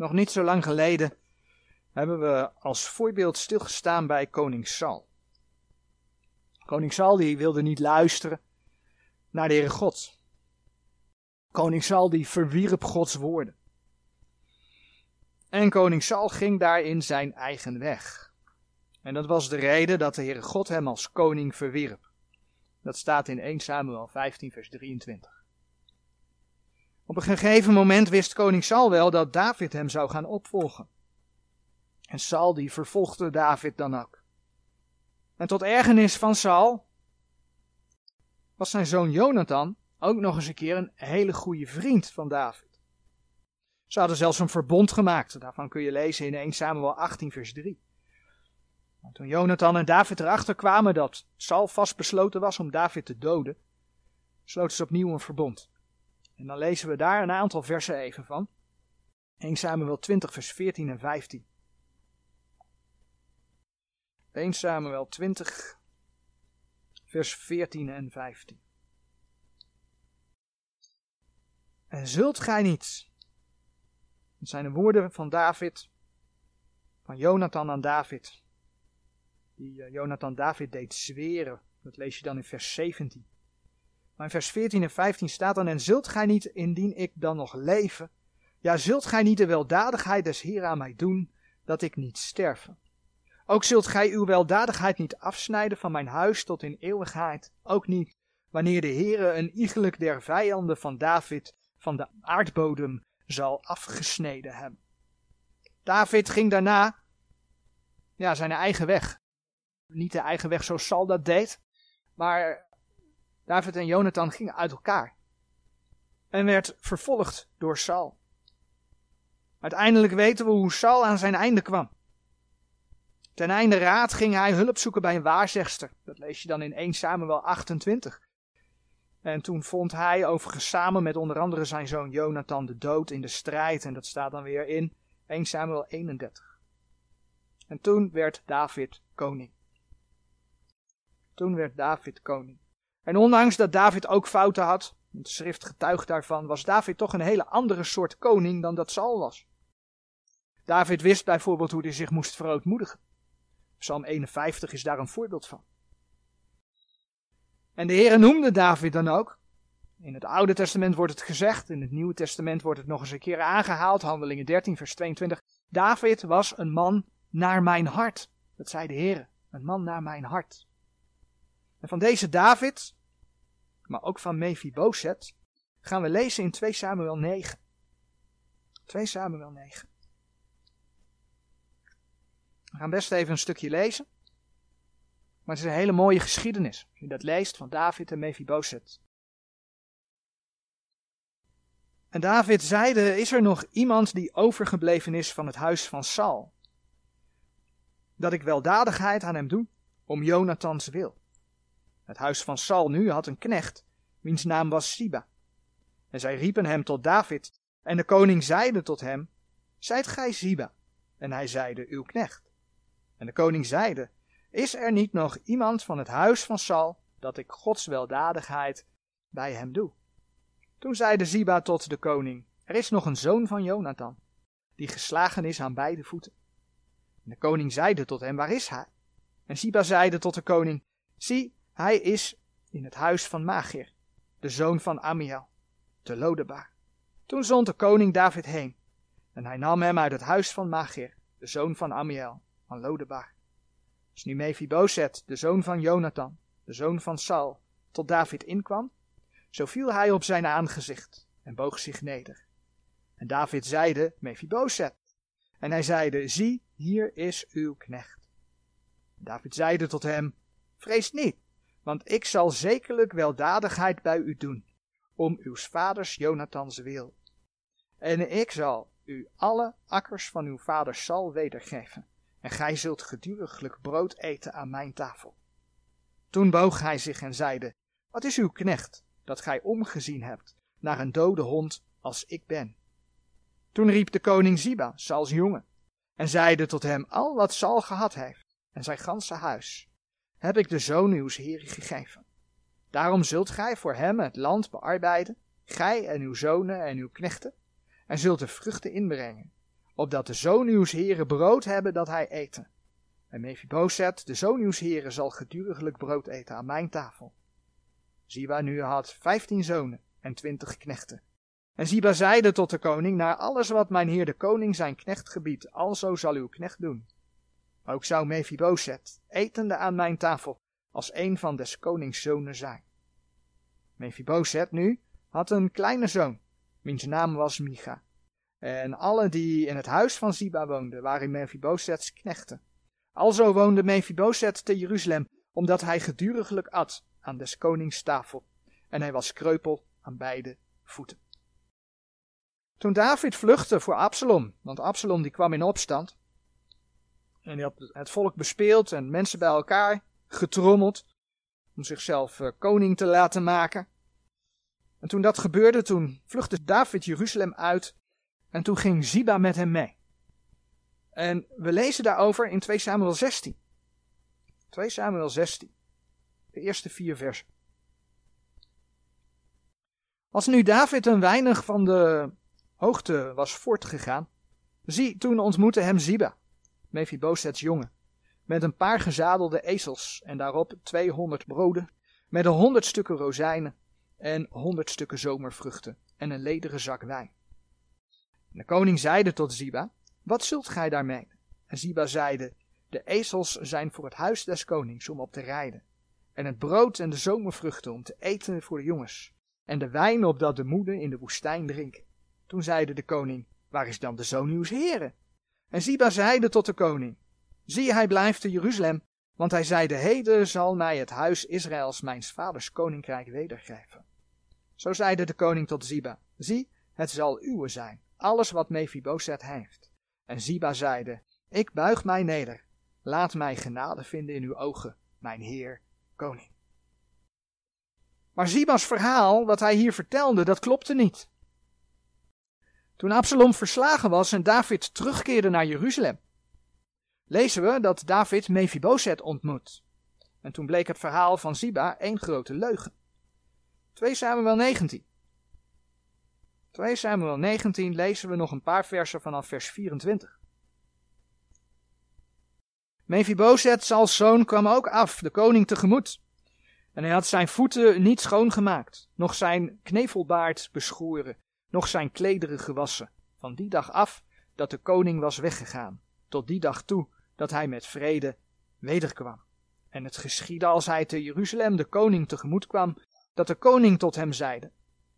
Nog niet zo lang geleden hebben we als voorbeeld stilgestaan bij koning Saul. Koning Saul die wilde niet luisteren naar de Heere God. Koning Saul die verwierp Gods woorden. En koning Saul ging daarin zijn eigen weg. En dat was de reden dat de Heere God hem als koning verwierp. Dat staat in 1 Samuel 15 vers 23. Op een gegeven moment wist koning Saul wel dat David hem zou gaan opvolgen. En Saul die vervolgde David dan ook. En tot ergernis van Saul was zijn zoon Jonathan ook nog eens een keer een hele goede vriend van David. Ze hadden zelfs een verbond gemaakt. Daarvan kun je lezen in 1 Samuel 18 vers 3. Maar toen Jonathan en David erachter kwamen dat Saul vastbesloten was om David te doden, sloten ze opnieuw een verbond. En dan lezen we daar een aantal versen even van. 1 Samuel 20 vers 14 en 15. 1 Samuel 20 vers 14 en 15. En zult gij niet, dat zijn de woorden van David, van Jonathan aan David, die uh, Jonathan David deed zweren, dat lees je dan in vers 17. Maar in vers 14 en 15 staat dan, en zult gij niet, indien ik dan nog leven, ja, zult gij niet de weldadigheid des Heer aan mij doen, dat ik niet sterven. Ook zult gij uw weldadigheid niet afsnijden van mijn huis tot in eeuwigheid, ook niet, wanneer de Heere een iegelijk der vijanden van David van de aardbodem zal afgesneden hebben. David ging daarna ja, zijn eigen weg. Niet de eigen weg zoals Saul dat deed, maar David en Jonathan gingen uit elkaar. En werd vervolgd door Saul. Uiteindelijk weten we hoe Saul aan zijn einde kwam. Ten einde raad ging hij hulp zoeken bij een waarzegster. Dat lees je dan in 1 Samuel 28. En toen vond hij overigens samen met onder andere zijn zoon Jonathan de dood in de strijd. En dat staat dan weer in 1 Samuel 31. En toen werd David koning. Toen werd David koning. En ondanks dat David ook fouten had, het schrift getuigt daarvan, was David toch een hele andere soort koning dan dat Saul was. David wist bijvoorbeeld hoe hij zich moest verootmoedigen. Psalm 51 is daar een voorbeeld van. En de Heer noemde David dan ook. In het Oude Testament wordt het gezegd, in het Nieuwe Testament wordt het nog eens een keer aangehaald, Handelingen 13, vers 22. David was een man naar mijn hart. Dat zei de Heer, een man naar mijn hart. En van deze David, maar ook van Mephibosheth, gaan we lezen in 2 Samuel 9. 2 Samuel 9. We gaan best even een stukje lezen. Maar het is een hele mooie geschiedenis. Als je dat leest van David en Mephibosheth. En David zeide, is er nog iemand die overgebleven is van het huis van Saul? Dat ik weldadigheid aan hem doe, om Jonathans wil. Het huis van Saul nu had een knecht, wiens naam was Siba. En zij riepen hem tot David, en de koning zeide tot hem, Zijt gij Siba? En hij zeide, uw knecht. En de koning zeide, is er niet nog iemand van het huis van Saul, dat ik Gods weldadigheid bij hem doe? Toen zeide Ziba tot de koning, er is nog een zoon van Jonathan, die geslagen is aan beide voeten. En de koning zeide tot hem, waar is hij? En Ziba zeide tot de koning, zie, hij is in het huis van Magir, de zoon van Amiel, te Lodebar. Toen zond de koning David heen, en hij nam hem uit het huis van Magir, de zoon van Amiel, van Lodebar. Als nu Mephibosheth, de zoon van Jonathan, de zoon van Saul, tot David inkwam, zo viel hij op zijn aangezicht en boog zich neder. En David zeide, Mephibosheth. En hij zeide, zie, hier is uw knecht. David zeide tot hem, vrees niet, want ik zal zekerlijk weldadigheid bij u doen, om uw vaders Jonathans wil. En ik zal u alle akkers van uw vader Sal wedergeven, en gij zult geduriglijk brood eten aan mijn tafel. Toen boog hij zich en zeide, wat is uw knecht, dat gij omgezien hebt naar een dode hond als ik ben? Toen riep de koning Ziba, Sals jongen, en zeide tot hem al wat Sal gehad heeft, en zijn ganse huis, heb ik de zoon uws heren gegeven. Daarom zult gij voor hem het land bearbeiden, gij en uw zonen en uw knechten, en zult de vruchten inbrengen, opdat de zoon uw heren brood hebben dat hij eten. En Mephibosheth, de zoon uw heren, zal geduriglijk brood eten aan mijn tafel. Ziba nu had vijftien zonen en twintig knechten. En Ziba zeide tot de koning, naar alles wat mijn heer de koning zijn knecht gebiedt, alzo zal uw knecht doen. Ook zou Mephibosheth, etende aan mijn tafel, als een van des konings zonen zijn. Mephibosheth nu had een kleine zoon, wiens naam was Micha. En alle die in het huis van Ziba woonden, waren Mephibosheths knechten. Alzo woonde Mephibosheth te Jeruzalem, omdat hij geduriglijk at aan des konings tafel. En hij was kreupel aan beide voeten. Toen David vluchtte voor Absalom, want Absalom die kwam in opstand. En hij had het volk bespeeld en mensen bij elkaar getrommeld om zichzelf eh, koning te laten maken. En toen dat gebeurde, toen vluchtte David Jeruzalem uit en toen ging Ziba met hem mee. En we lezen daarover in 2 Samuel 16. 2 Samuel 16. De eerste vier versen. Als nu David een weinig van de hoogte was voortgegaan, zie, toen ontmoette hem Ziba, Mephiboseths jongen, met een paar gezadelde ezels en daarop 200 broden, met een honderd stukken rozijnen en honderd stukken zomervruchten en een lederen zak wijn. de koning zeide tot Ziba, wat zult gij daarmee? En Ziba zeide, de ezels zijn voor het huis des konings om op te rijden, en het brood en de zomervruchten om te eten voor de jongens, en de wijn opdat de moeden in de woestijn drinken. Toen zeide de koning, waar is dan de zoon uws heren? En Ziba zeide tot de koning, zie hij blijft te Jeruzalem, want hij zeide, heden zal mij het huis Israëls mijns vaders koninkrijk wedergeven. Zo zeide de koning tot Ziba, zie, het zal uwe zijn, alles wat Mephibosheth heeft. En Ziba zeide, ik buig mij neder, laat mij genade vinden in uw ogen, mijn heer, koning. Maar Ziba's verhaal, wat hij hier vertelde, dat klopte niet. Toen Absalom verslagen was en David terugkeerde naar Jeruzalem, lezen we dat David Mephibosheth ontmoet. En toen bleek het verhaal van Ziba één grote leugen. 2 Samuel 19. 2 Samuel 19 lezen we nog een paar versen vanaf vers 24. Mephibosheth, als zoon, kwam ook af, de koning tegemoet. En hij had zijn voeten niet schoongemaakt, nog zijn knevelbaard beschoren, nog zijn klederen gewassen. Van die dag af dat de koning was weggegaan, tot die dag toe dat hij met vrede wederkwam. En het geschiedde als hij te Jeruzalem de koning tegemoet kwam, dat de koning tot hem zeide,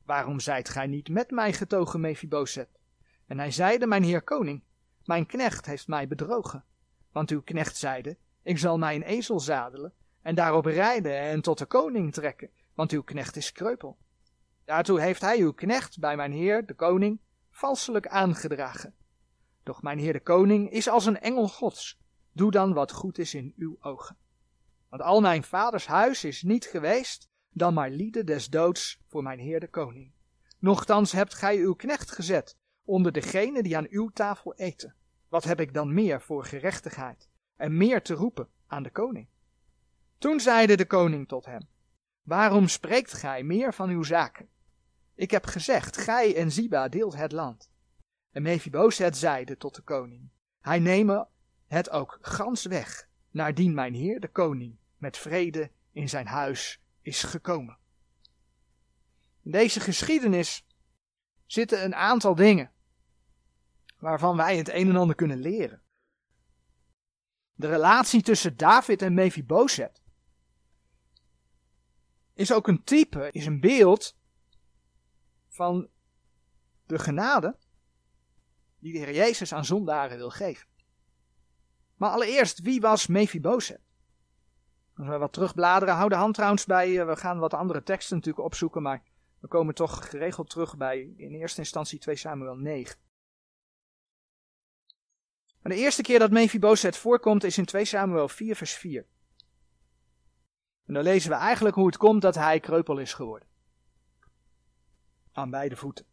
Waarom zijt gij niet met mij getogen, Mephibosheth? En hij zeide, Mijn heer koning, mijn knecht heeft mij bedrogen. Want uw knecht zeide, Ik zal mij een ezel zadelen, en daarop rijden en tot de koning trekken, want uw knecht is kreupel. Daartoe heeft hij uw knecht bij mijn heer, de koning, valselijk aangedragen. Doch mijn heer de koning is als een engel gods. Doe dan wat goed is in uw ogen. Want al mijn vaders huis is niet geweest dan maar lieden des doods voor mijn heer de koning. Nochtans hebt gij uw knecht gezet onder degenen die aan uw tafel eten. Wat heb ik dan meer voor gerechtigheid en meer te roepen aan de koning? Toen zeide de koning tot hem, waarom spreekt gij meer van uw zaken? Ik heb gezegd, gij en Ziba deelt het land. En Mephibosheth zeide tot de koning, hij neme het ook gans weg, naardien mijn heer de koning met vrede in zijn huis is gekomen. In deze geschiedenis zitten een aantal dingen waarvan wij het een en ander kunnen leren. De relatie tussen David en Mephibosheth is ook een type, is een beeld van de genade die de Heer Jezus aan zondaren wil geven. Maar allereerst, wie was Mephibosheth? Als we wat terugbladeren, hou de hand trouwens bij. We gaan wat andere teksten natuurlijk opzoeken, maar we komen toch geregeld terug bij in eerste instantie 2 Samuel 9. Maar de eerste keer dat Mephibosheth voorkomt is in 2 Samuel 4 vers 4. En dan lezen we eigenlijk hoe het komt dat hij kreupel is geworden. Aan beide voeten.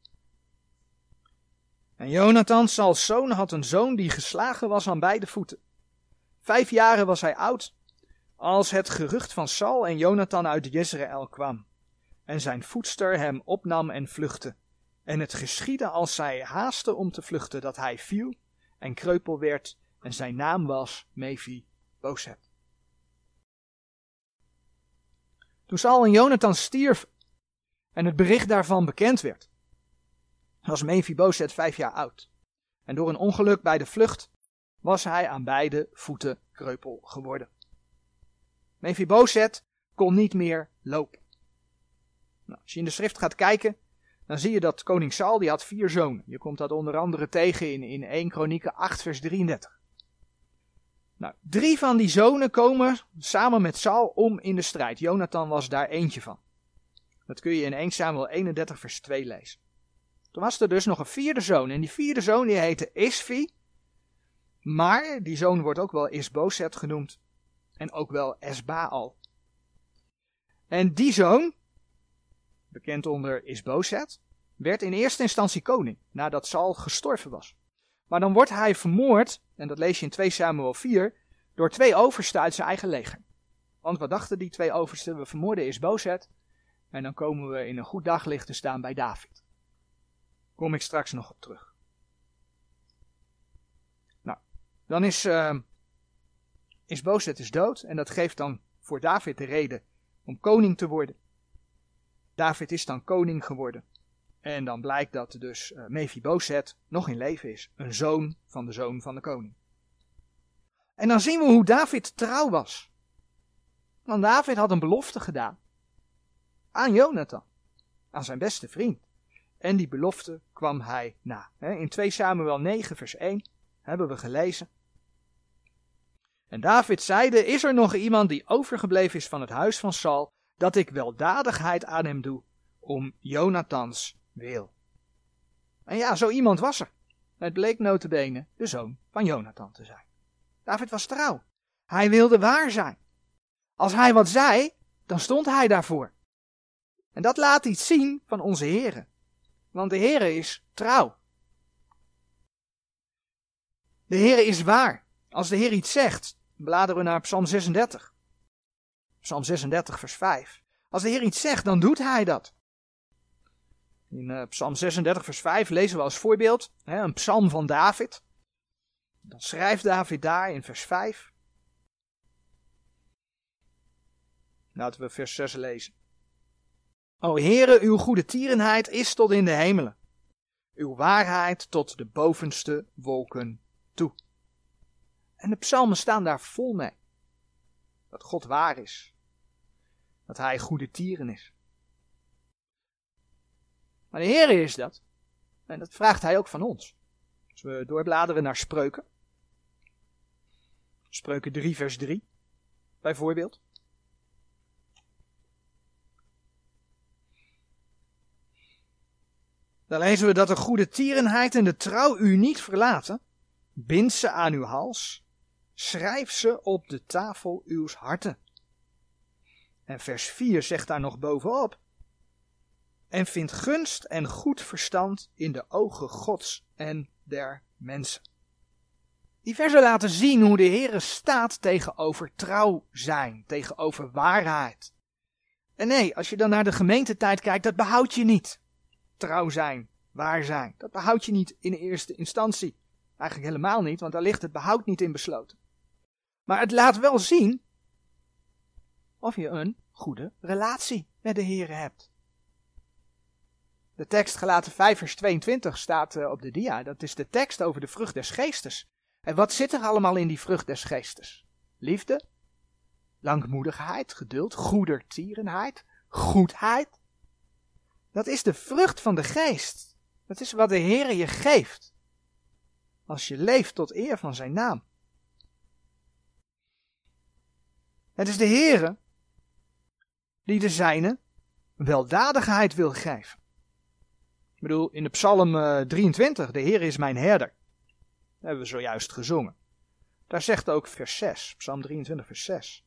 En Jonathan, Sauls zoon, had een zoon die geslagen was aan beide voeten. Vijf jaren was hij oud als het gerucht van Saul en Jonathan uit Jezreel kwam, en zijn voedster hem opnam en vluchtte. En het geschiedde als zij haastte om te vluchten, dat hij viel en kreupel werd en zijn naam was Mevi Bozet. Toen Saul en Jonathan stierven en het bericht daarvan bekend werd, was Mevi Bozet vijf jaar oud. En door een ongeluk bij de vlucht was hij aan beide voeten kreupel geworden. Mephibozet kon niet meer lopen. Nou, als je in de schrift gaat kijken, dan zie je dat koning Saul die had vier zonen. Je komt dat onder andere tegen in, in 1 Kronieken 8 vers 33. Nou, drie van die zonen komen samen met Saul om in de strijd. Jonathan was daar eentje van. Dat kun je in 1 Samuel 31 vers 2 lezen. Toen was er dus nog een vierde zoon. En die vierde zoon die heette Isvi. Maar die zoon wordt ook wel Isbozet genoemd. En ook wel Esbaal. En die zoon, bekend onder Isbozet, werd in eerste instantie koning, nadat Saul gestorven was. Maar dan wordt hij vermoord, en dat lees je in 2 Samuel 4, door twee oversten uit zijn eigen leger. Want wat dachten die twee oversten? We vermoorden Isbozet en dan komen we in een goed daglicht te staan bij David. Kom ik straks nog op terug. Nou, dan is, uh, is Bozet is dood en dat geeft dan voor David de reden om koning te worden. David is dan koning geworden. En dan blijkt dat dus uh, Mephibozet nog in leven is. Een zoon van de zoon van de koning. En dan zien we hoe David trouw was. Want David had een belofte gedaan. Aan Jonathan. Aan zijn beste vriend. En die belofte kwam hij na. In 2 Samuel 9 vers 1 hebben we gelezen. En David zeide, is er nog iemand die overgebleven is van het huis van Saul, dat ik weldadigheid aan hem doe, om Jonathans wil. En ja, zo iemand was er. Het bleek notabene de zoon van Jonathan te zijn. David was trouw. Hij wilde waar zijn. Als hij wat zei, dan stond hij daarvoor. En dat laat iets zien van onze Heeren. Want de Heere is trouw. De Heere is waar. Als de Heer iets zegt, bladeren we naar Psalm 36. Psalm 36, vers 5. Als de Heer iets zegt, dan doet hij dat. In uh, Psalm 36, vers 5 lezen we als voorbeeld hè, een psalm van David. Dan schrijft David daar in vers 5. Laten we vers 6 lezen. O Heere, uw goede tierenheid is tot in de hemelen. Uw waarheid tot de bovenste wolken toe. En de psalmen staan daar vol mee. Dat God waar is. Dat hij goede tieren is. Maar de Heere is dat. En dat vraagt hij ook van ons. Als we doorbladeren naar spreuken. Spreuken 3 vers 3 bijvoorbeeld. Dan lezen we dat de goede tierenheid en de trouw u niet verlaten. Bind ze aan uw hals. Schrijf ze op de tafel uws harten. En vers 4 zegt daar nog bovenop. En vind gunst en goed verstand in de ogen Gods en der mensen. Die versen laten zien hoe de Heere staat tegenover trouw zijn, tegenover waarheid. En nee, als je dan naar de gemeentetijd kijkt, dat behoud je niet trouw zijn, waar zijn. Dat behoud je niet in eerste instantie. Eigenlijk helemaal niet, want daar ligt het behoud niet in besloten. Maar het laat wel zien of je een goede relatie met de Heer hebt. De tekst gelaten 5 vers 22 staat eh, op de dia. Dat is de tekst over de vrucht des geestes. En wat zit er allemaal in die vrucht des geestes? Liefde, langmoedigheid, geduld, goedertierenheid, goedheid, dat is de vrucht van de geest. Dat is wat de Heer je geeft. Als je leeft tot eer van zijn naam. Het is de Heere die de zijne weldadigheid wil geven. Ik bedoel, in de Psalm 23, eh, de Heer is mijn herder. Dat hebben we zojuist gezongen. Daar zegt ook vers 6, Psalm 23, vers 6.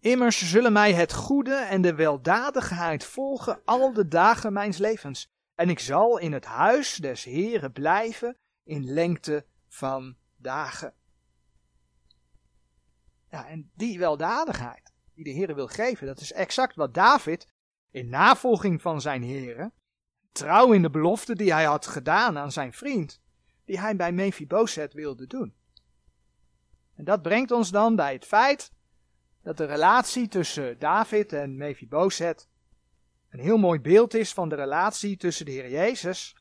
Immers zullen mij het goede en de weldadigheid volgen al de dagen mijns levens. En ik zal in het huis des Heren blijven in lengte van dagen. Ja, en die weldadigheid die de Heer wil geven, dat is exact wat David in navolging van zijn heren, trouw in de belofte die hij had gedaan aan zijn vriend, die hij bij Mephibosheth wilde doen. En dat brengt ons dan bij het feit dat de relatie tussen David en Mephibosheth een heel mooi beeld is van de relatie tussen de Heer Jezus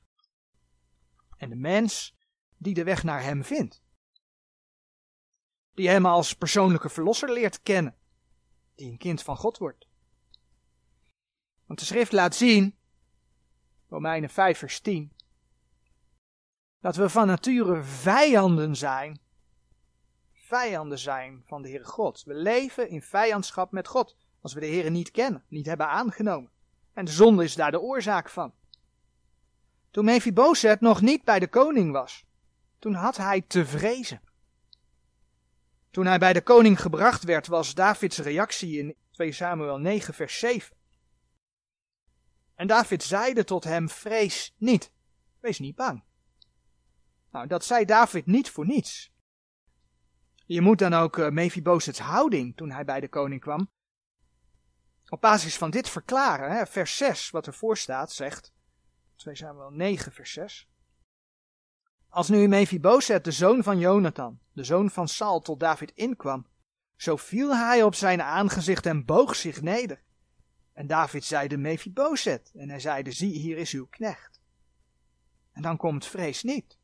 en de mens die de weg naar hem vindt. Die hem als persoonlijke verlosser leert kennen, die een kind van God wordt. Want de schrift laat zien, Romeinen 5 vers 10, dat we van nature vijanden zijn vijanden zijn van de Heere God. We leven in vijandschap met God, als we de Heere niet kennen, niet hebben aangenomen. En de zonde is daar de oorzaak van. Toen Mephibozet nog niet bij de koning was, toen had hij te vrezen. Toen hij bij de koning gebracht werd, was Davids reactie in 2 Samuel 9, vers 7. En David zeide tot hem: Vrees niet, wees niet bang. Nou, dat zei David niet voor niets. Je moet dan ook uh, houding toen hij bij de koning kwam. Op basis van dit verklaren, hè, vers 6, wat ervoor staat, zegt 2 Samuel 9, vers 6. Als nu Mephibozet, de zoon van Jonathan, de zoon van Saul, tot David inkwam, zo viel hij op zijn aangezicht en boog zich neder. En David zeide Mephibozet, en hij zeide, zie, hier is uw knecht. En dan komt vrees niet.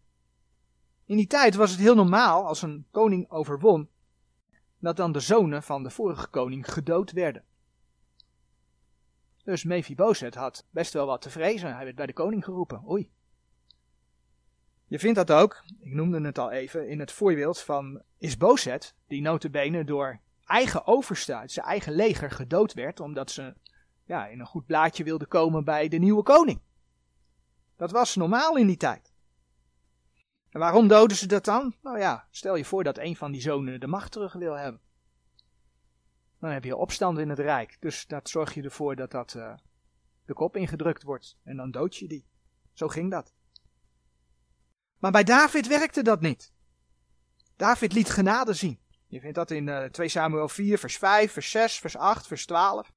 In die tijd was het heel normaal als een koning overwon, dat dan de zonen van de vorige koning gedood werden. Dus Mephibozet had best wel wat te vrezen. Hij werd bij de koning geroepen. Oei. Je vindt dat ook, ik noemde het al even, in het voorbeeld van Isbozet, die notabene door eigen overste zijn eigen leger gedood werd, omdat ze ja, in een goed blaadje wilden komen bij de nieuwe koning. Dat was normaal in die tijd. En waarom doden ze dat dan? Nou ja, stel je voor dat een van die zonen de macht terug wil hebben. Dan heb je opstand in het rijk. Dus dat zorg je ervoor dat dat uh, de kop ingedrukt wordt. En dan dood je die. Zo ging dat. Maar bij David werkte dat niet. David liet genade zien. Je vindt dat in uh, eh, 2 Samuel 4, vers 5, vers 6, vers 8, vers 12.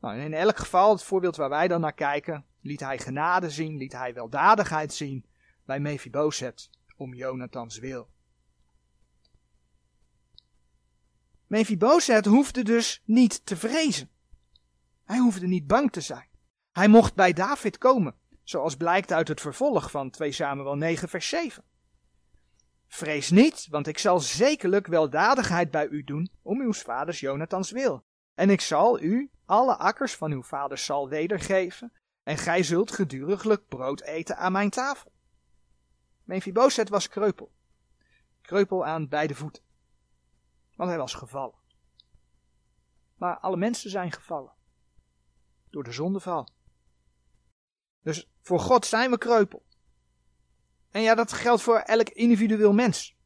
Nou, in elk geval, het voorbeeld waar wij dan naar kijken, liet hij genade zien, liet hij weldadigheid zien bij Mephibozet om Jonathans wil. Mephibozet hoefde dus niet te vrezen. Hij hoefde niet bang te zijn. Hij mocht bij David komen, zoals blijkt uit het vervolg van 2 Samuel 9 vers 7. Vrees niet, want ik zal zekerlijk weldadigheid bij u doen om uw vaders Jonathans wil. En ik zal u alle akkers van uw vaders zal wedergeven, en gij zult geduriglijk brood eten aan mijn tafel. Mephibozet was kreupel. Kreupel aan beide voeten. Want hij was gevallen. Maar alle mensen zijn gevallen. Door de zondeval. Dus voor God zijn we kreupel. En ja, dat geldt voor elk individueel mens.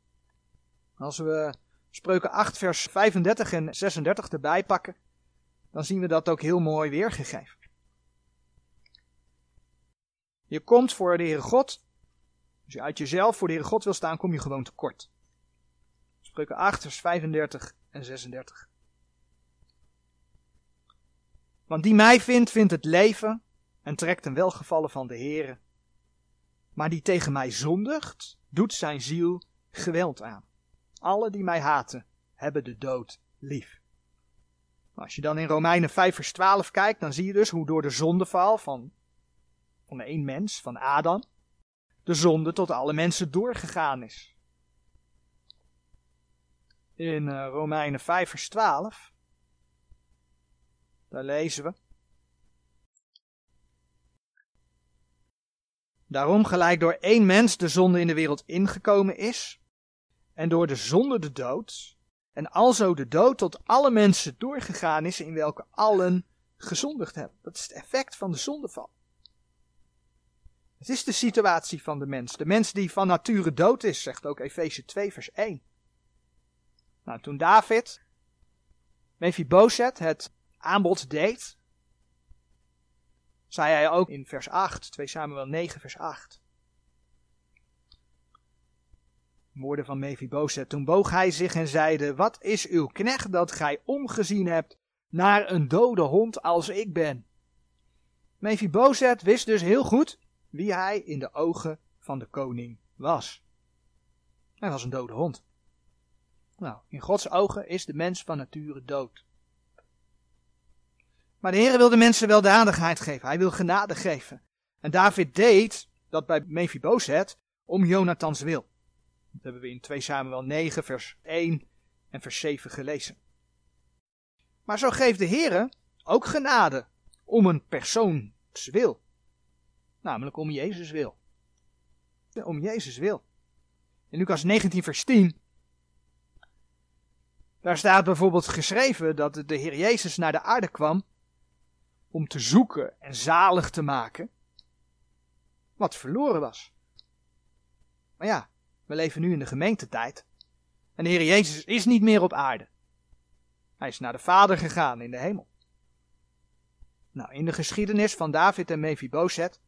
Als we spreuken 8 vers 35 en 36 erbij pakken, dan zien we dat ook heel mooi weergegeven. Je komt voor de Heere God als je uit jezelf voor de Heere God wil staan, kom je gewoon tekort. Spreuken 8, vers 35 en 36. Want die mij vindt, vindt het leven en trekt een welgevallen van de Heere. Maar die tegen mij zondigt, doet zijn ziel geweld aan. Alle die mij haten, hebben de dood lief. Als je dan in Romeinen 5 vers 12 kijkt, dan zie je dus hoe door de zondeval van, van één mens, van Adam, de zonde tot alle mensen doorgegaan is. In uh, Romeinen 5 vers 12, daar lezen we. Daarom gelijk door één mens de zonde in de wereld ingekomen is, en door de zonde de dood, en alzo de dood tot alle mensen doorgegaan is, in welke allen gezondigd hebben. Dat is het effect van de zondeval. Het is de situatie van de mens. De mens die van nature dood is, zegt ook Efeze 2 vers 1. Nou, toen David Mephibozet het aanbod deed, zei hij ook in vers 8, 2 Samuel 9 vers 8. Woorden van Mephibozet. Toen boog hij zich en zeide, wat is uw knecht dat gij omgezien hebt naar een dode hond als ik ben? Mephibozet wist dus heel goed wie hij in de ogen van de koning was. Hij was een dode hond. Nou, in Gods ogen is de mens van nature dood. Maar de Heer wil de mensen weldadigheid geven. Hij wil genade geven. En David deed dat bij Mephibozet om Jonathans wil. Dat hebben we in 2 Samuel 9 vers 1 en vers 7 gelezen. Maar zo geeft de Heer ook genade om een persoons wil. Namelijk om Jezus wil. Om Jezus wil. In Lucas 19 vers 10 daar staat bijvoorbeeld geschreven dat de Heer Jezus naar de aarde kwam om te zoeken en zalig te maken wat verloren was. Maar ja, we leven nu in de gemeentetijd en de Heer Jezus is niet meer op aarde. Hij is naar de Vader gegaan in de hemel. Nou, in de geschiedenis van David en Mephibozet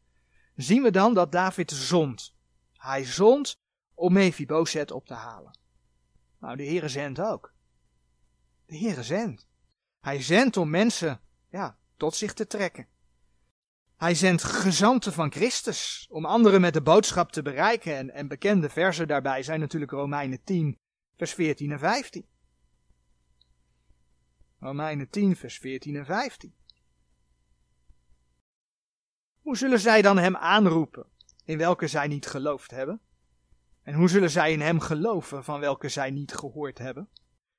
zien we dan dat David zond. Hij zond om Mephibozet op te halen. Nou, de Heer zendt ook. De Heere zendt. Hij zendt om mensen ja, tot zich te trekken. Hij zendt gezanten van Christus om anderen met de boodschap te bereiken. En, en bekende versen daarbij zijn natuurlijk Romeinen 10, vers 14 en 15. Romeinen 10, vers 14 en 15. Hoe zullen zij dan hem aanroepen, in welke zij niet geloofd hebben? En hoe zullen zij in hem geloven, van welke zij niet gehoord hebben?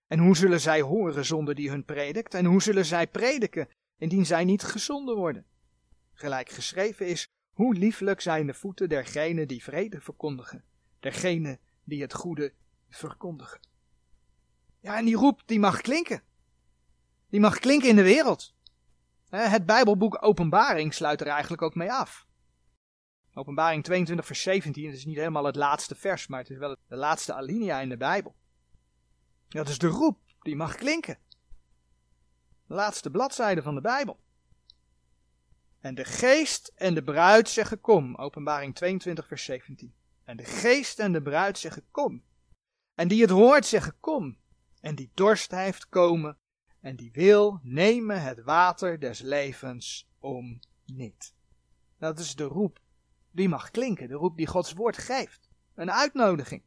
En hoe zullen zij horen zonder die hun predikt? En hoe zullen zij prediken indien zij niet gezonden worden? Gelijk geschreven is, hoe lieflijk zijn de voeten dergenen die vrede verkondigen, dergenen die het goede verkondigen. Ja, en die roep die mag klinken. Die mag klinken in de wereld. Het Bijbelboek Openbaring sluit er eigenlijk ook mee af. Openbaring 22 vers 17, het is niet helemaal het laatste vers, maar het is wel de laatste alinea in de Bijbel. Dat is de roep die mag klinken. De laatste bladzijde van de Bijbel. En de geest en de bruid zeggen kom. Openbaring 22 vers 17. En de geest en de bruid zeggen kom. En die het hoort zeggen kom. En die dorst heeft komen. En die wil nemen het water des levens om niet. Dat is de roep die mag klinken. De roep die Gods woord geeft. Een uitnodiging.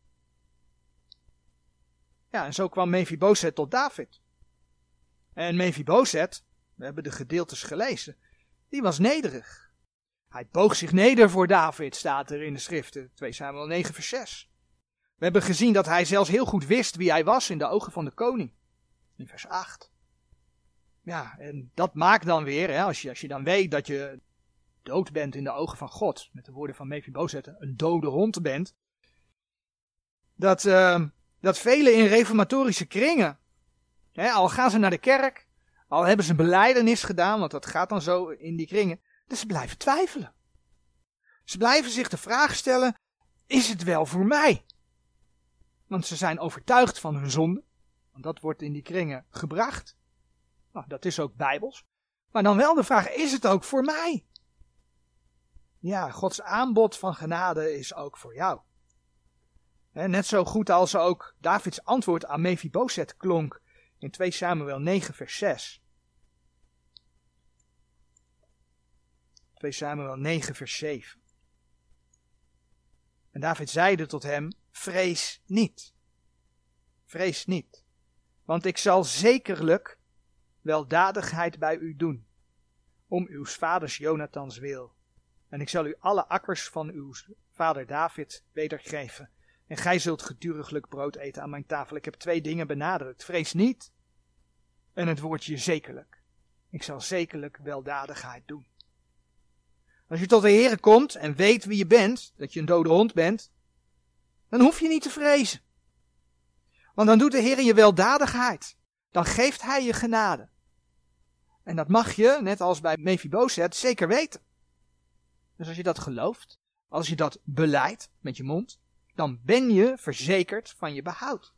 Ja, en zo kwam Mephibozet tot David. En Mephibozet, we hebben de gedeeltes gelezen, die was nederig. Hij boog zich neder voor David, staat er in de schriften, 2 Samuel 9 vers 6. We hebben gezien dat hij zelfs heel goed wist wie hij was in de ogen van de koning. In vers 8. Ja, en dat maakt dan weer, hè, als, je, als je dan weet dat je dood bent in de ogen van God, met de woorden van Mephibozet, een dode hond bent, dat, uh, dat velen in reformatorische kringen, hè, al gaan ze naar de kerk, al hebben ze beleidenis gedaan, want dat gaat dan zo in die kringen, dus ze blijven twijfelen. Ze blijven zich de vraag stellen, is het wel voor mij? Want ze zijn overtuigd van hun zonde, want dat wordt in die kringen gebracht. Nou, dat is ook bijbels. Maar dan wel de vraag, is het ook voor mij? Ja, Gods aanbod van genade is ook voor jou net zo goed als ook Davids antwoord aan Mephibozet klonk in 2 Samuel 9 vers 6. 2 Samuel 9 vers 7. En David zeide tot hem, vrees niet. Vrees niet, want ik zal zekerlijk weldadigheid bij u doen, om uw vaders Jonathans wil. En ik zal u alle akkers van uw vader David wedergeven en gij zult geduriglijk brood eten aan mijn tafel. Ik heb twee dingen benadrukt. Vrees niet. En het woordje zekerlijk. Ik zal zekerlijk weldadigheid doen. Als je tot de Heer komt en weet wie je bent, dat je een dode hond bent, dan hoef je niet te vrezen. Want dan doet de Heer je weldadigheid. Dan geeft Hij je genade. En dat mag je, net als bij Mephibozet, zeker weten. Dus als je dat gelooft, als je dat beleidt met je mond, dan ben je verzekerd van je behoud.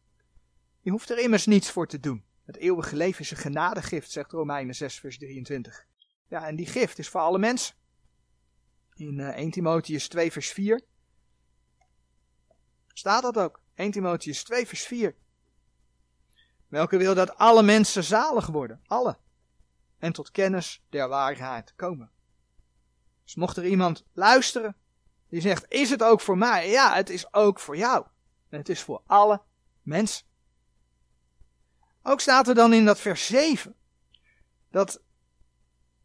Je hoeft er immers niets voor te doen. Het eeuwige leven is een genadegift, zegt Romeinen 6, vers 23. Ja, en die gift is voor alle mensen. In uh, eh, 1 Timotheus 2, vers 4 staat dat ook. 1 Timotheus 2, vers 4. Welke wil dat alle mensen zalig worden, alle, en tot kennis der waarheid komen. Dus mocht er iemand luisteren die zegt, is het ook voor mij? Ja, het is ook voor jou. En het is voor alle mensen. Ook staat er dan in dat vers 7 dat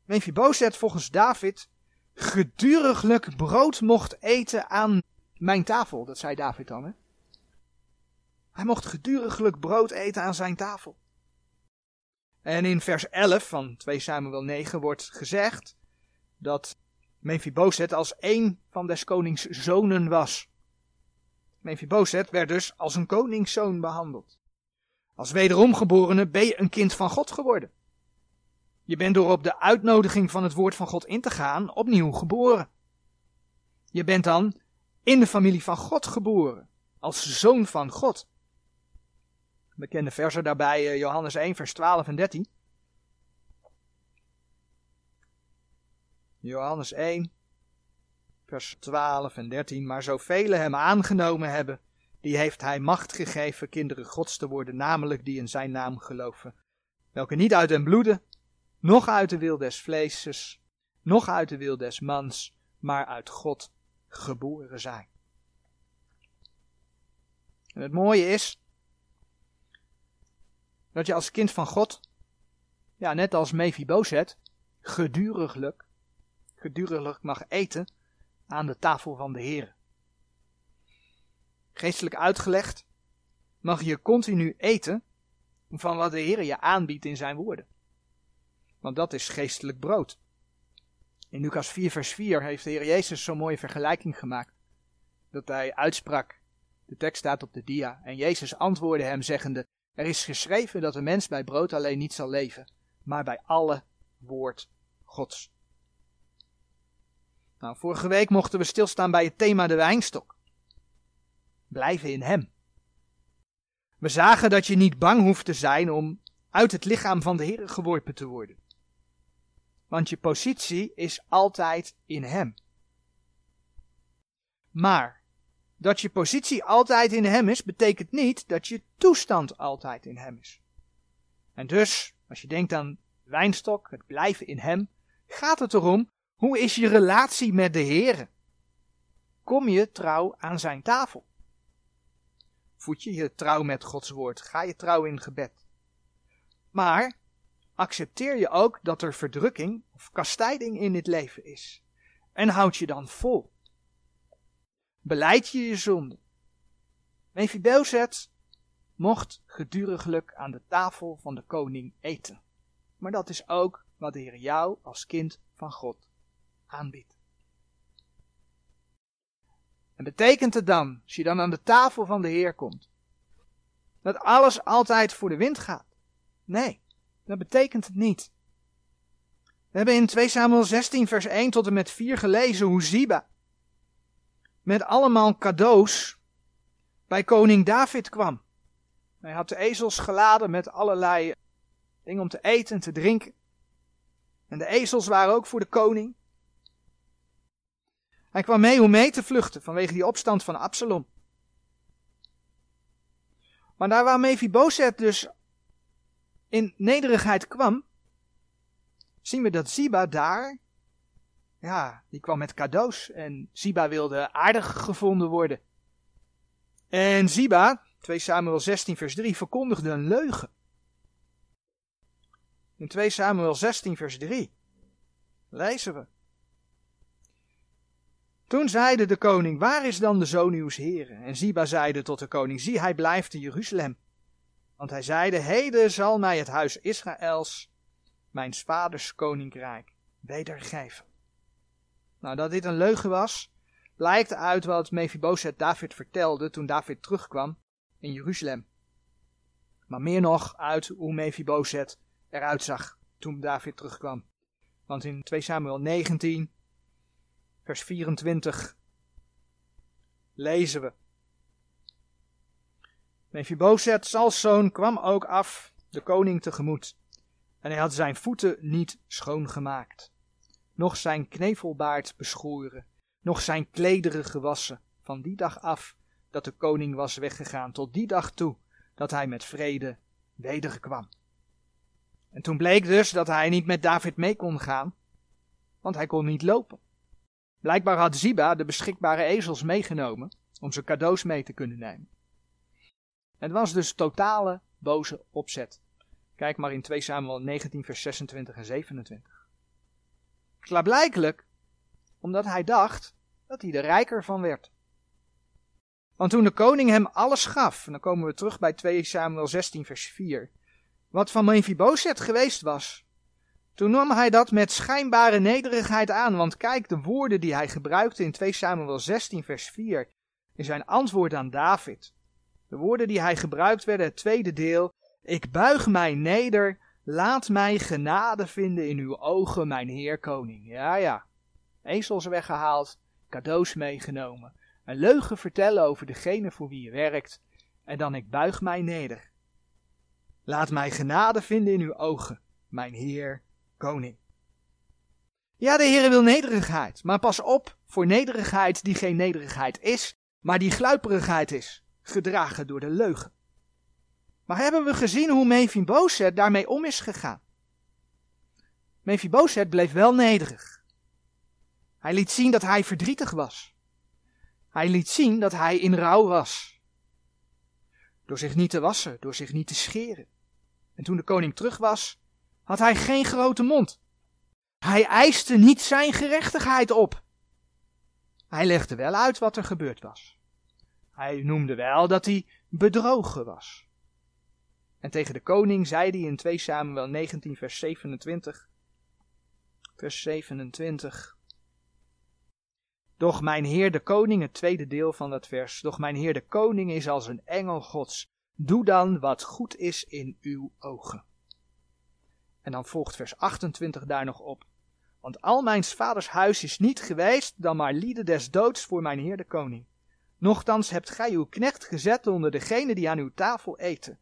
Mephibosheth volgens David geduriglijk brood mocht eten aan mijn tafel. Dat zei David dan, hè? Hij mocht geduriglijk brood eten aan zijn tafel. En in vers 11 van 2 Samuel 9 wordt gezegd dat Mephibosheth als een van des konings zonen was. Mephibosheth werd dus als een koningszoon behandeld. Als wederomgeborene ben je een kind van God geworden. Je bent door op de uitnodiging van het woord van God in te gaan opnieuw geboren. Je bent dan in de familie van God geboren, als zoon van God. Bekende versen daarbij eh, Johannes 1, vers 12 en 13. Johannes 1, vers 12 en 13. Maar zoveel hem aangenomen hebben, die heeft hij macht gegeven kinderen gods te worden, namelijk die in zijn naam geloven. Welke niet uit den bloede, noch uit de wil des vleeses, noch uit de wil des mans, maar uit God geboren zijn. En het mooie is dat je als kind van God, ja, net als Mephibozet, geduriglijk, geduriglijk mag eten aan de tafel van de Heer. Geestelijk uitgelegd mag je continu eten van wat de Heer je aanbiedt in zijn woorden. Want dat is geestelijk brood. In Lucas 4, vers 4 heeft de Heer Jezus zo'n mooie vergelijking gemaakt. Dat hij uitsprak. De tekst staat op de dia. En Jezus antwoordde hem zeggende: Er is geschreven dat de mens bij brood alleen niet zal leven, maar bij alle woord Gods. Nou, vorige week mochten we stilstaan bij het thema de wijnstok. Blijven in Hem. We zagen dat je niet bang hoeft te zijn om uit het lichaam van de Heer geworpen te worden. Want je positie is altijd in Hem. Maar dat je positie altijd in Hem is, betekent niet dat je toestand altijd in Hem is. En dus, als je denkt aan wijnstok, het blijven in Hem, gaat het erom hoe is je relatie met de Heer? Kom je trouw aan zijn tafel? Voed je je trouw met Gods woord? Ga je trouw in gebed? Maar accepteer je ook dat er verdrukking of kastijding in dit leven is. En houd je dan vol. Beleid je je zonde. Mephibozet mocht geduriglijk aan de tafel van de koning eten. Maar dat is ook wat de Heer jou als kind van God aanbiedt. En betekent het dan, als je dan aan de tafel van de Heer komt, dat alles altijd voor de wind gaat? Nee, dat betekent het niet. We hebben in 2 Samuel 16 vers 1 tot en met 4 gelezen hoe Ziba met allemaal cadeaus bij koning David kwam. Hij had de ezels geladen met allerlei dingen om te eten en te drinken. En de ezels waren ook voor de koning. Hij kwam mee om mee te vluchten vanwege die opstand van Absalom. Maar daar waar Mephibosheth dus in nederigheid kwam, zien we dat Ziba daar, ja, die kwam met cadeaus en Ziba wilde aardig gevonden worden. En Ziba, 2 Samuel 16 vers 3, verkondigde een leugen. In 2 Samuel 16 vers 3 lezen we. Toen zeide de koning, waar is dan de zoon uws heren? En Ziba zeide tot de koning, zie hij blijft in Jeruzalem. Want hij zeide, heden zal mij het huis Israëls, mijn vaders koninkrijk, wedergeven. Nou, dat dit een leugen was, blijkt uit wat Mephibosheth David vertelde toen David terugkwam in Jeruzalem. Maar meer nog uit hoe Mephibosheth eruit zag toen David terugkwam. Want in 2 Samuel 19 vers 24 lezen we. Mephibosheth, Sals zoon, kwam ook af de koning tegemoet. En hij had zijn voeten niet schoongemaakt, noch zijn knevelbaard beschoren, noch zijn klederen gewassen, van die dag af dat de koning was weggegaan, tot die dag toe dat hij met vrede wederkwam. En toen bleek dus dat hij niet met David mee kon gaan, want hij kon niet lopen. Blijkbaar had Ziba de beschikbare ezels meegenomen om zijn cadeaus mee te kunnen nemen. Het was dus totale boze opzet. Kijk maar in 2 Samuel 19 vers 26 en 27. Klaarblijkelijk omdat hij dacht dat hij er rijker van werd. Want toen de koning hem alles gaf, en dan komen we terug bij 2 Samuel 16 vers 4, wat van Mephibosheth geweest was, toen nam hij dat met schijnbare nederigheid aan, want kijk de woorden die hij gebruikte in 2 Samuel 16 vers 4 in zijn antwoord aan David. De woorden die hij gebruikt werden, het tweede deel, ik buig mij neder, laat mij genade vinden in uw ogen, mijn heer koning. Ja, ja, ezels weggehaald, cadeaus meegenomen, een leugen vertellen over degene voor wie je werkt, en dan ik buig mij neder. Laat mij genade vinden in uw ogen, mijn Heer, koning. Ja, de Heer wil nederigheid, maar pas op voor nederigheid die geen nederigheid is, maar die gluiperigheid is, gedragen door de leugen. Maar hebben we gezien hoe Mephibosheth daarmee om is gegaan? Mephibosheth bleef wel nederig. Hij liet zien dat hij verdrietig was. Hij liet zien dat hij in rouw was. Door zich niet te wassen, door zich niet te scheren. En toen de koning terug was, had hij geen grote mond. Hij eiste niet zijn gerechtigheid op. Hij legde wel uit wat er gebeurd was. Hij noemde wel dat hij bedrogen was. En tegen de koning zei hij in 2 Samuel 19 vers 27, vers 27, Doch mijn Heer de Koning, het tweede deel van dat vers, doch mijn Heer de Koning is als een engel Gods. Doe dan wat goed is in uw ogen. En dan volgt vers 28 daar nog op. Want al mijn vaders huis is niet geweest dan maar lieden des doods voor mijn Heer de Koning. Nochtans hebt gij uw knecht gezet onder degenen die aan uw tafel eten.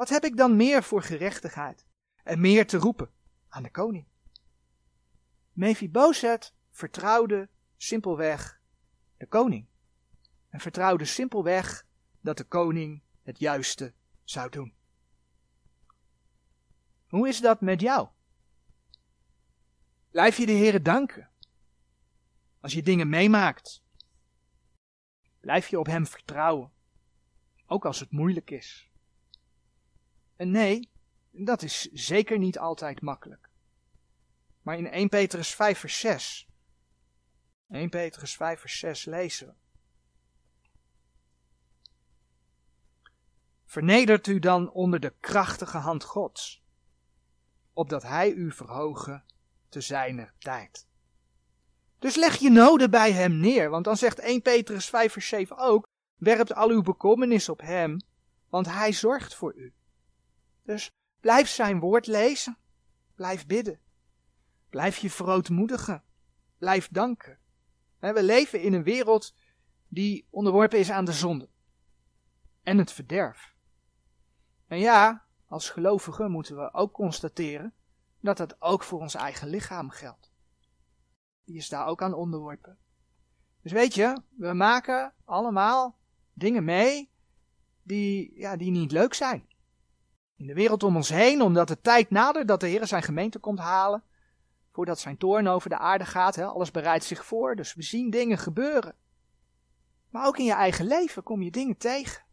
Wat heb ik dan meer voor gerechtigheid en meer te roepen aan de koning? Mephibozet vertrouwde simpelweg de koning. En vertrouwde simpelweg dat de koning het juiste zou doen. Hoe is dat met jou? Blijf je de Heere danken als je dingen meemaakt? Blijf je op Hem vertrouwen, ook als het moeilijk is? En nee, dat is zeker niet altijd makkelijk. Maar in 1 Petrus 5 vers 6 1 Petrus 5 vers 6 lezen we. Vernedert u dan onder de krachtige hand Gods, opdat Hij u verhogen te zijner tijd. Dus leg je noden bij Hem neer, want dan zegt 1 Petrus 5 vers 7 ook, werpt al uw bekommernis op Hem, want Hij zorgt voor u. Dus blijf Zijn woord lezen, blijf bidden, blijf je verootmoedigen, blijf danken. We leven in een wereld die onderworpen is aan de zonde en het verderf. En ja, als gelovigen moeten we ook constateren dat dat ook voor ons eigen lichaam geldt. Die is daar ook aan onderworpen. Dus weet je, we maken allemaal dingen mee die, ja, die niet leuk zijn. In de wereld om ons heen, omdat de tijd nadert dat de Heer zijn gemeente komt halen, voordat zijn toorn over de aarde gaat. Hè? Alles bereidt zich voor, dus we zien dingen gebeuren. Maar ook in je eigen leven kom je dingen tegen.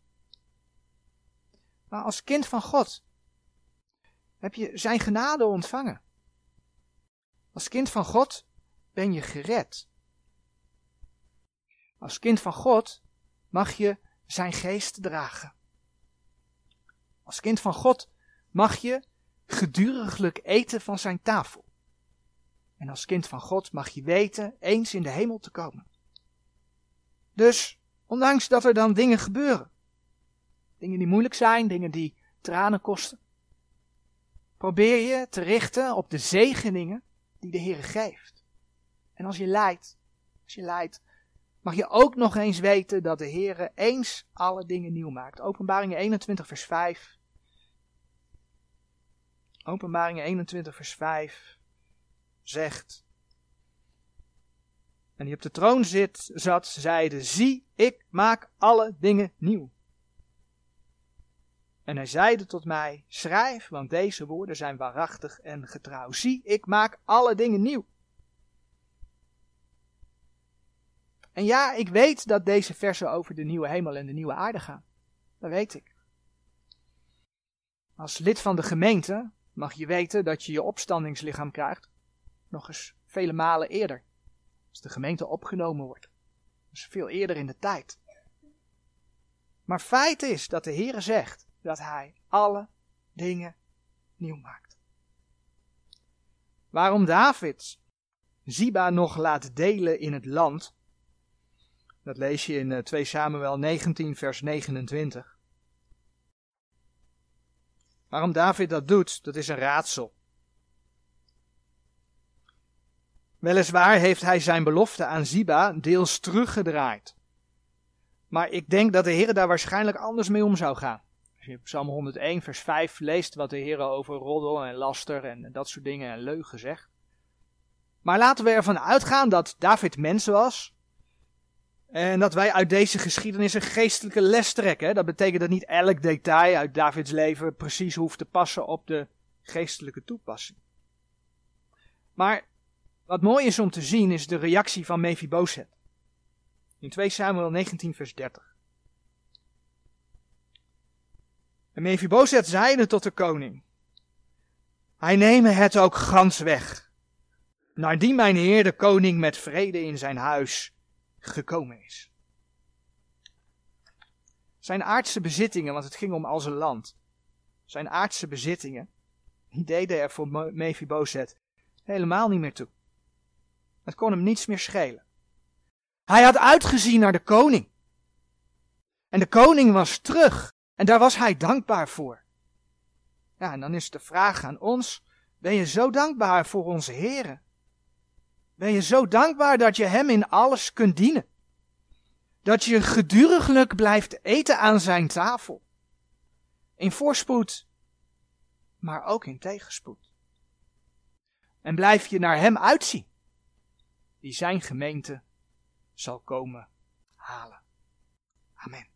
Maar als kind van God heb je zijn genade ontvangen. Als kind van God ben je gered. Als kind van God mag je zijn geest dragen. Als kind van God mag je geduriglijk eten van zijn tafel. En als kind van God mag je weten eens in de hemel te komen. Dus, ondanks dat er dan dingen gebeuren, dingen die moeilijk zijn, dingen die tranen kosten, probeer je te richten op de zegeningen die de Heer geeft. En als je lijdt, als je lijdt, mag je ook nog eens weten dat de Heer eens alle dingen nieuw maakt. Openbaringen 21 vers 5. Openbaringen 21 vers 5 zegt. En die op de troon zit, zat, zeide, zie, ik maak alle dingen nieuw. En hij zeide tot mij, schrijf, want deze woorden zijn waarachtig en getrouw. Zie, ik maak alle dingen nieuw. En ja, ik weet dat deze versen over de nieuwe hemel en de nieuwe aarde gaan. Dat weet ik. Als lid van de gemeente mag je weten dat je je opstandingslichaam krijgt. Nog eens vele malen eerder. Als de gemeente opgenomen wordt. Dus veel eerder in de tijd. Maar feit is dat de Heere zegt dat hij alle dingen nieuw maakt. Waarom David Ziba nog laat delen in het land, dat lees je in 2 eh, Samuel 19 vers 29. Waarom David dat doet, dat is een raadsel. Weliswaar heeft hij zijn belofte aan Ziba deels teruggedraaid. Maar ik denk dat de Heer daar waarschijnlijk anders mee om zou gaan. Als je Psalm 101, vers 5 leest wat de Heer over roddel en laster en dat soort dingen en leugen zegt. Maar laten we ervan uitgaan dat David mens was. En dat wij uit deze geschiedenis een geestelijke les trekken. Dat betekent dat niet elk detail uit Davids leven precies hoeft te passen op de geestelijke toepassing. Maar wat mooi is om te zien is de reactie van Mephibosheth. In 2 Samuel 19 vers 30. En Mephibosheth zeide tot de koning. Hij neeme het ook gans weg. Naardien mijn heer de koning met vrede in zijn huis gekomen is. Zijn aardse bezittingen, want het ging om al zijn land. Zijn aardse bezittingen, die deden er voor Mephibosheth helemaal niet meer toe. Het kon hem niets meer schelen. Hij had uitgezien naar de koning. En de koning was terug. En daar was hij dankbaar voor. Ja, en dan is de vraag aan ons: ben je zo dankbaar voor onze Heren? Ben je zo dankbaar dat je Hem in alles kunt dienen? Dat je geduriglijk blijft eten aan Zijn tafel? In voorspoed, maar ook in tegenspoed. En blijf je naar Hem uitzien? die zijn gemeente zal komen halen. Amen.